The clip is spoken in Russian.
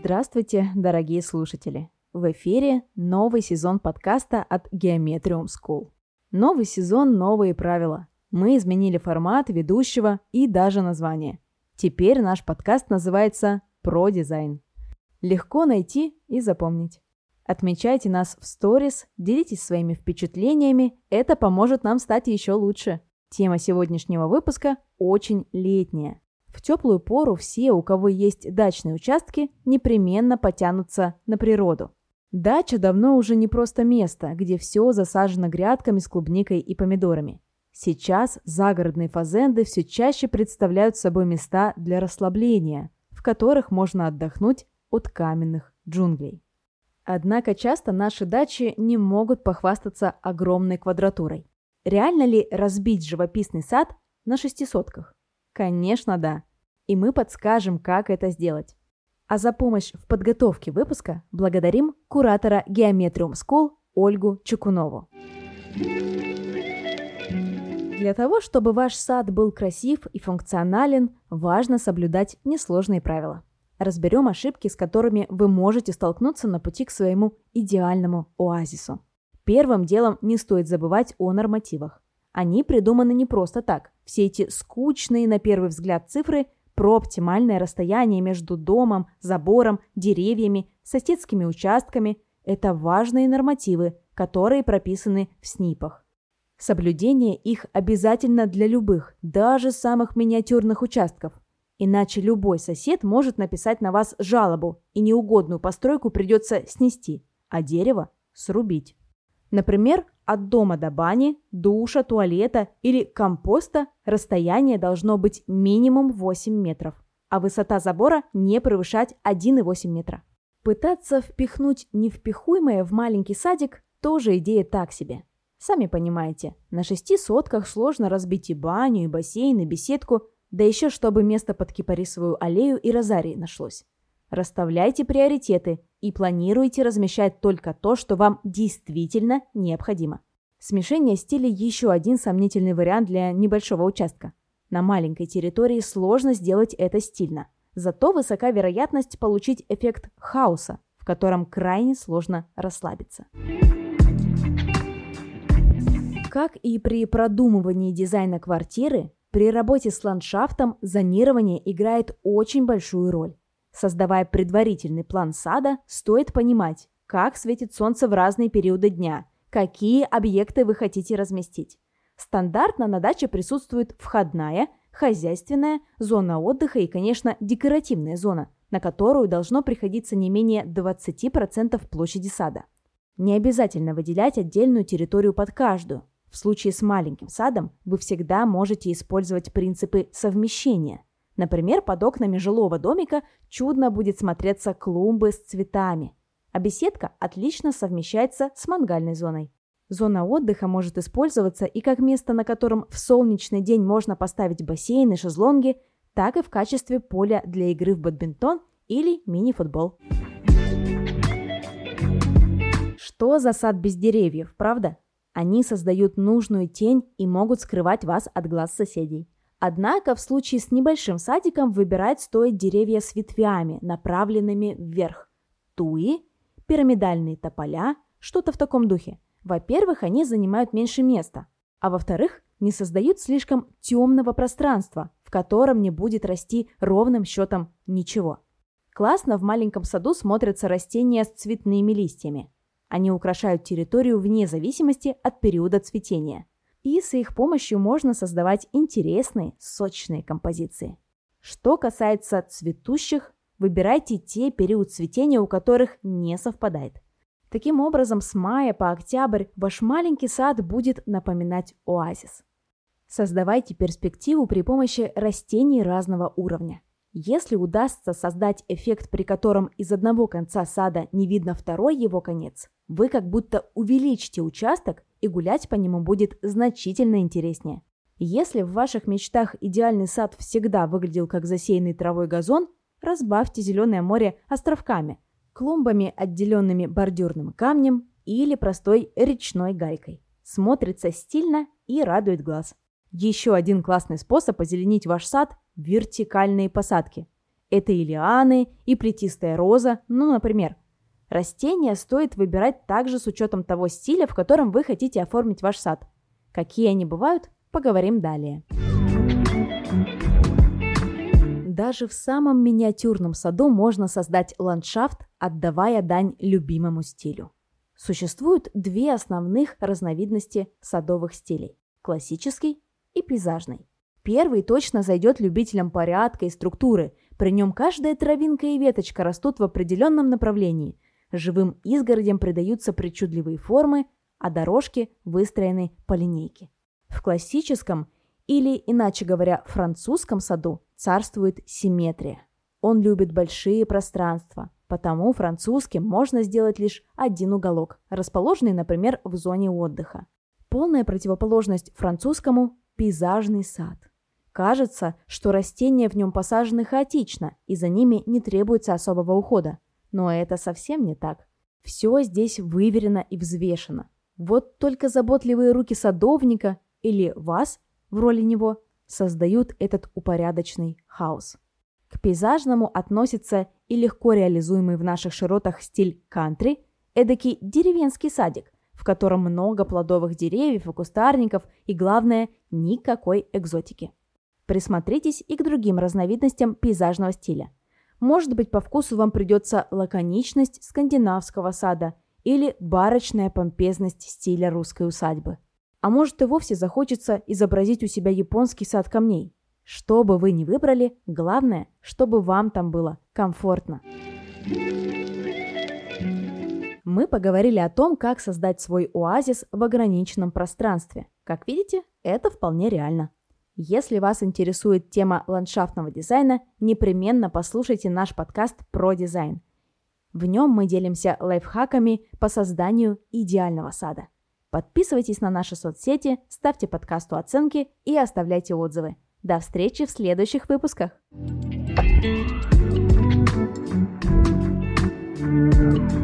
Здравствуйте, дорогие слушатели! В эфире новый сезон подкаста от Geometrium School. Новый сезон, новые правила. Мы изменили формат ведущего и даже название. Теперь наш подкаст называется «Про дизайн». Легко найти и запомнить. Отмечайте нас в сторис, делитесь своими впечатлениями, это поможет нам стать еще лучше. Тема сегодняшнего выпуска очень летняя. В теплую пору все, у кого есть дачные участки, непременно потянутся на природу. Дача давно уже не просто место, где все засажено грядками с клубникой и помидорами. Сейчас загородные фазенды все чаще представляют собой места для расслабления, в которых можно отдохнуть от каменных джунглей. Однако часто наши дачи не могут похвастаться огромной квадратурой. Реально ли разбить живописный сад на шестисотках? Конечно, да. И мы подскажем, как это сделать. А за помощь в подготовке выпуска благодарим куратора Geometrium School Ольгу Чукунову. Для того, чтобы ваш сад был красив и функционален, важно соблюдать несложные правила. Разберем ошибки, с которыми вы можете столкнуться на пути к своему идеальному оазису. Первым делом не стоит забывать о нормативах. Они придуманы не просто так. Все эти скучные на первый взгляд цифры про оптимальное расстояние между домом, забором, деревьями, соседскими участками – это важные нормативы, которые прописаны в СНИПах. Соблюдение их обязательно для любых, даже самых миниатюрных участков – Иначе любой сосед может написать на вас жалобу, и неугодную постройку придется снести, а дерево срубить. Например, от дома до бани, душа, туалета или компоста расстояние должно быть минимум 8 метров, а высота забора не превышать 1,8 метра. Пытаться впихнуть невпихуемое в маленький садик – тоже идея так себе. Сами понимаете, на шести сотках сложно разбить и баню, и бассейн, и беседку – да еще чтобы место под кипарисовую аллею и розарий нашлось. Расставляйте приоритеты и планируйте размещать только то, что вам действительно необходимо. Смешение стилей – еще один сомнительный вариант для небольшого участка. На маленькой территории сложно сделать это стильно. Зато высока вероятность получить эффект хаоса, в котором крайне сложно расслабиться. Как и при продумывании дизайна квартиры, при работе с ландшафтом зонирование играет очень большую роль. Создавая предварительный план сада, стоит понимать, как светит солнце в разные периоды дня, какие объекты вы хотите разместить. Стандартно на даче присутствует входная, хозяйственная, зона отдыха и, конечно, декоративная зона, на которую должно приходиться не менее 20% площади сада. Не обязательно выделять отдельную территорию под каждую. В случае с маленьким садом вы всегда можете использовать принципы совмещения. Например, под окнами жилого домика чудно будет смотреться клумбы с цветами, а беседка отлично совмещается с мангальной зоной. Зона отдыха может использоваться и как место, на котором в солнечный день можно поставить бассейн и шезлонги, так и в качестве поля для игры в бадминтон или мини-футбол. Что за сад без деревьев, правда? Они создают нужную тень и могут скрывать вас от глаз соседей. Однако в случае с небольшим садиком выбирать стоит деревья с ветвями, направленными вверх. Туи, пирамидальные тополя, что-то в таком духе. Во-первых, они занимают меньше места, а во-вторых, не создают слишком темного пространства, в котором не будет расти ровным счетом ничего. Классно в маленьком саду смотрятся растения с цветными листьями. Они украшают территорию вне зависимости от периода цветения. И с их помощью можно создавать интересные, сочные композиции. Что касается цветущих, выбирайте те период цветения, у которых не совпадает. Таким образом, с мая по октябрь ваш маленький сад будет напоминать оазис. Создавайте перспективу при помощи растений разного уровня. Если удастся создать эффект, при котором из одного конца сада не видно второй его конец, вы как будто увеличите участок и гулять по нему будет значительно интереснее. Если в ваших мечтах идеальный сад всегда выглядел как засеянный травой газон, разбавьте зеленое море островками, клумбами, отделенными бордюрным камнем или простой речной гайкой. Смотрится стильно и радует глаз. Еще один классный способ озеленить ваш сад – вертикальные посадки. Это и лианы, и плетистая роза, ну, например. Растения стоит выбирать также с учетом того стиля, в котором вы хотите оформить ваш сад. Какие они бывают, поговорим далее. Даже в самом миниатюрном саду можно создать ландшафт, отдавая дань любимому стилю. Существуют две основных разновидности садовых стилей – классический и пейзажный. Первый точно зайдет любителям порядка и структуры, при нем каждая травинка и веточка растут в определенном направлении, живым изгородям придаются причудливые формы, а дорожки выстроены по линейке. В классическом или, иначе говоря, французском саду царствует симметрия. Он любит большие пространства, потому французским можно сделать лишь один уголок, расположенный, например, в зоне отдыха. Полная противоположность французскому – пейзажный сад. Кажется, что растения в нем посажены хаотично, и за ними не требуется особого ухода. Но это совсем не так. Все здесь выверено и взвешено. Вот только заботливые руки садовника или вас в роли него создают этот упорядоченный хаос. К пейзажному относится и легко реализуемый в наших широтах стиль кантри, эдакий деревенский садик, в котором много плодовых деревьев и кустарников и, главное, никакой экзотики. Присмотритесь и к другим разновидностям пейзажного стиля. Может быть, по вкусу вам придется лаконичность скандинавского сада или барочная помпезность стиля русской усадьбы – а может и вовсе захочется изобразить у себя японский сад камней. Что бы вы ни выбрали, главное, чтобы вам там было комфортно. Мы поговорили о том, как создать свой оазис в ограниченном пространстве. Как видите, это вполне реально. Если вас интересует тема ландшафтного дизайна, непременно послушайте наш подкаст про дизайн. В нем мы делимся лайфхаками по созданию идеального сада. Подписывайтесь на наши соцсети, ставьте подкасту оценки и оставляйте отзывы. До встречи в следующих выпусках! thank you